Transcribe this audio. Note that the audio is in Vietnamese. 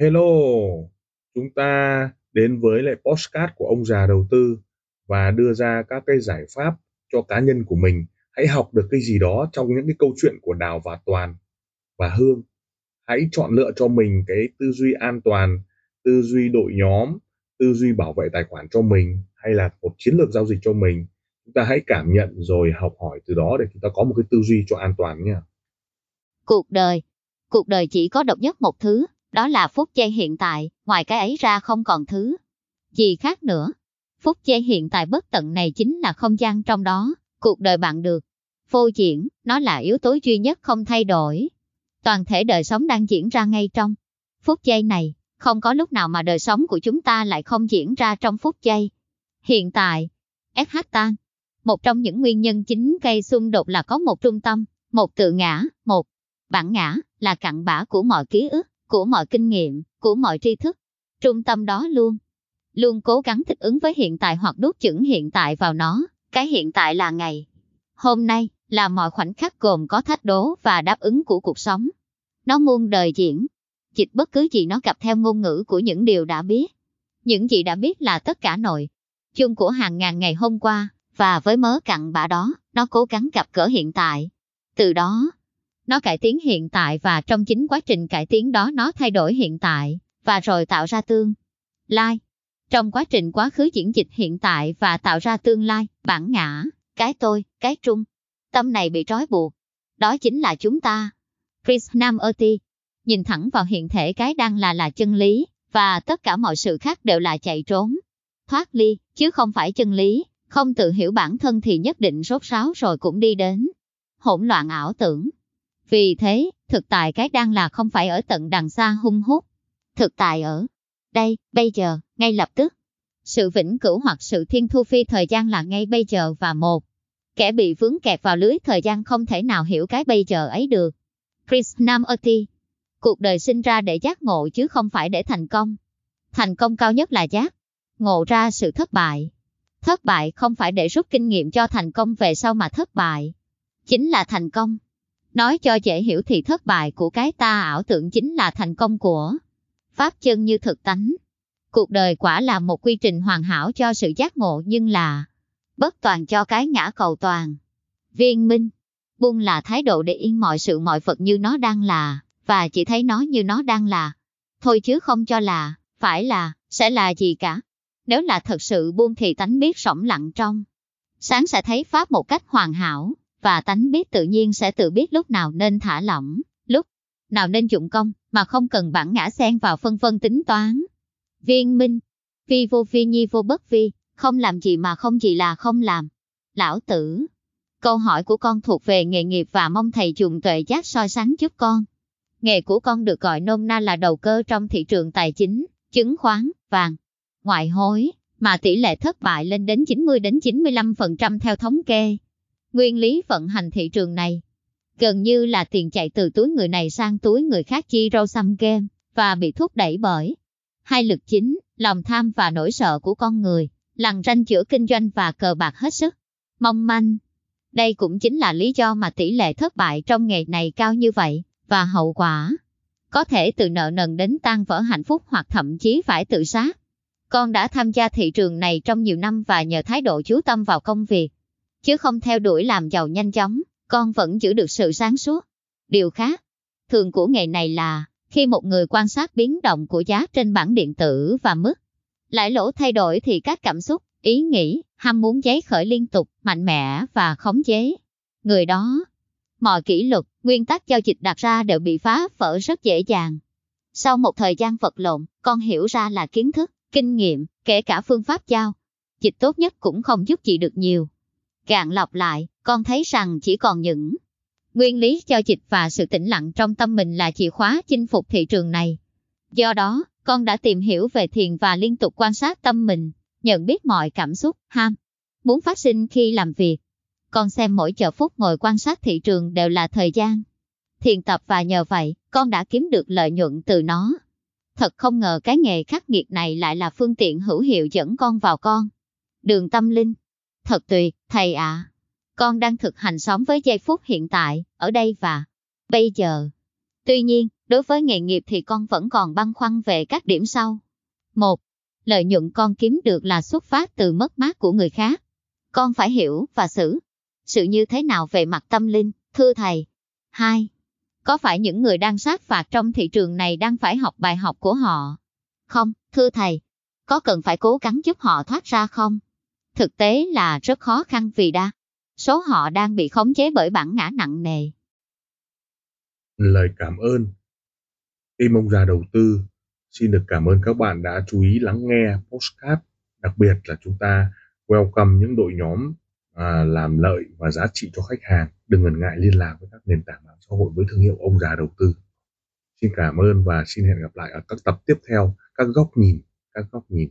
Hello, chúng ta đến với lại postcard của ông già đầu tư và đưa ra các cái giải pháp cho cá nhân của mình. Hãy học được cái gì đó trong những cái câu chuyện của Đào và Toàn và Hương. Hãy chọn lựa cho mình cái tư duy an toàn, tư duy đội nhóm, tư duy bảo vệ tài khoản cho mình hay là một chiến lược giao dịch cho mình. Chúng ta hãy cảm nhận rồi học hỏi từ đó để chúng ta có một cái tư duy cho an toàn nha. Cuộc đời Cuộc đời chỉ có độc nhất một thứ, đó là phút giây hiện tại, ngoài cái ấy ra không còn thứ gì khác nữa. Phút giây hiện tại bất tận này chính là không gian trong đó, cuộc đời bạn được. vô diễn, nó là yếu tố duy nhất không thay đổi. Toàn thể đời sống đang diễn ra ngay trong phút giây này, không có lúc nào mà đời sống của chúng ta lại không diễn ra trong phút giây. Hiện tại, SH tan. Một trong những nguyên nhân chính gây xung đột là có một trung tâm, một tự ngã, một bản ngã, là cặn bã của mọi ký ức, của mọi kinh nghiệm, của mọi tri thức. Trung tâm đó luôn, luôn cố gắng thích ứng với hiện tại hoặc đốt chững hiện tại vào nó. Cái hiện tại là ngày. Hôm nay, là mọi khoảnh khắc gồm có thách đố và đáp ứng của cuộc sống. Nó muôn đời diễn. Dịch bất cứ gì nó gặp theo ngôn ngữ của những điều đã biết. Những gì đã biết là tất cả nội chung của hàng ngàn ngày hôm qua, và với mớ cặn bã đó, nó cố gắng gặp cỡ hiện tại. Từ đó, nó cải tiến hiện tại và trong chính quá trình cải tiến đó nó thay đổi hiện tại, và rồi tạo ra tương lai. Trong quá trình quá khứ diễn dịch hiện tại và tạo ra tương lai, bản ngã, cái tôi, cái trung, tâm này bị trói buộc. Đó chính là chúng ta. Krishnamurti nhìn thẳng vào hiện thể cái đang là là chân lý, và tất cả mọi sự khác đều là chạy trốn. Thoát ly, chứ không phải chân lý, không tự hiểu bản thân thì nhất định rốt ráo rồi cũng đi đến. Hỗn loạn ảo tưởng, vì thế, thực tại cái đang là không phải ở tận đằng xa hung hút. Thực tại ở đây, bây giờ, ngay lập tức. Sự vĩnh cửu hoặc sự thiên thu phi thời gian là ngay bây giờ và một. Kẻ bị vướng kẹt vào lưới thời gian không thể nào hiểu cái bây giờ ấy được. Krishnamurti Cuộc đời sinh ra để giác ngộ chứ không phải để thành công. Thành công cao nhất là giác. Ngộ ra sự thất bại. Thất bại không phải để rút kinh nghiệm cho thành công về sau mà thất bại. Chính là thành công. Nói cho dễ hiểu thì thất bại của cái ta ảo tưởng chính là thành công của Pháp chân như thực tánh. Cuộc đời quả là một quy trình hoàn hảo cho sự giác ngộ nhưng là bất toàn cho cái ngã cầu toàn. Viên minh, buông là thái độ để yên mọi sự mọi vật như nó đang là, và chỉ thấy nó như nó đang là. Thôi chứ không cho là, phải là, sẽ là gì cả. Nếu là thật sự buông thì tánh biết sổng lặng trong. Sáng sẽ thấy Pháp một cách hoàn hảo và tánh biết tự nhiên sẽ tự biết lúc nào nên thả lỏng, lúc nào nên dụng công, mà không cần bản ngã xen vào phân vân tính toán. Viên minh, vi vô vi nhi vô bất vi, không làm gì mà không gì là không làm. Lão tử, câu hỏi của con thuộc về nghề nghiệp và mong thầy dùng tuệ giác soi sáng giúp con. Nghề của con được gọi nôm na là đầu cơ trong thị trường tài chính, chứng khoán, vàng, ngoại hối, mà tỷ lệ thất bại lên đến 90 đến 95% theo thống kê. Nguyên lý vận hành thị trường này gần như là tiền chạy từ túi người này sang túi người khác chi râu xăm game và bị thúc đẩy bởi hai lực chính, lòng tham và nỗi sợ của con người, lằn ranh giữa kinh doanh và cờ bạc hết sức. Mong manh. Đây cũng chính là lý do mà tỷ lệ thất bại trong nghề này cao như vậy, và hậu quả có thể từ nợ nần đến tan vỡ hạnh phúc hoặc thậm chí phải tự sát. Con đã tham gia thị trường này trong nhiều năm và nhờ thái độ chú tâm vào công việc, chứ không theo đuổi làm giàu nhanh chóng, con vẫn giữ được sự sáng suốt. Điều khác, thường của nghề này là, khi một người quan sát biến động của giá trên bảng điện tử và mức lãi lỗ thay đổi thì các cảm xúc, ý nghĩ, ham muốn giấy khởi liên tục, mạnh mẽ và khống chế. Người đó, mọi kỷ luật, nguyên tắc giao dịch đặt ra đều bị phá vỡ rất dễ dàng. Sau một thời gian vật lộn, con hiểu ra là kiến thức, kinh nghiệm, kể cả phương pháp giao. Dịch tốt nhất cũng không giúp chị được nhiều. Gạn lọc lại, con thấy rằng chỉ còn những nguyên lý cho dịch và sự tĩnh lặng trong tâm mình là chìa khóa chinh phục thị trường này. Do đó, con đã tìm hiểu về thiền và liên tục quan sát tâm mình, nhận biết mọi cảm xúc, ham, muốn phát sinh khi làm việc. Con xem mỗi giờ phút ngồi quan sát thị trường đều là thời gian. Thiền tập và nhờ vậy, con đã kiếm được lợi nhuận từ nó. Thật không ngờ cái nghề khắc nghiệt này lại là phương tiện hữu hiệu dẫn con vào con. Đường tâm linh, Thật tuyệt, thầy ạ. Con đang thực hành sống với giây phút hiện tại, ở đây và bây giờ. Tuy nhiên, Đối với nghề nghiệp thì con vẫn còn băn khoăn về các điểm sau. Một, Lợi nhuận con kiếm được là xuất phát từ mất mát của người khác. Con phải hiểu và xử sự như thế nào về mặt tâm linh, thưa thầy. Hai, Có phải những người đang sát phạt trong thị trường này đang phải học bài học của họ? Không, thưa thầy. Có cần phải cố gắng giúp họ thoát ra không? Thực tế là rất khó khăn vì đa số họ đang bị khống chế bởi bản ngã nặng nề. Lời cảm ơn. Tim ông già đầu tư xin được cảm ơn các bạn đã chú ý lắng nghe postcard đặc biệt là chúng ta welcome những đội nhóm à, làm lợi và giá trị cho khách hàng. Đừng ngần ngại liên lạc với các nền tảng mạng xã hội với thương hiệu ông già đầu tư. Xin cảm ơn và xin hẹn gặp lại ở các tập tiếp theo. Các góc nhìn các góc nhìn.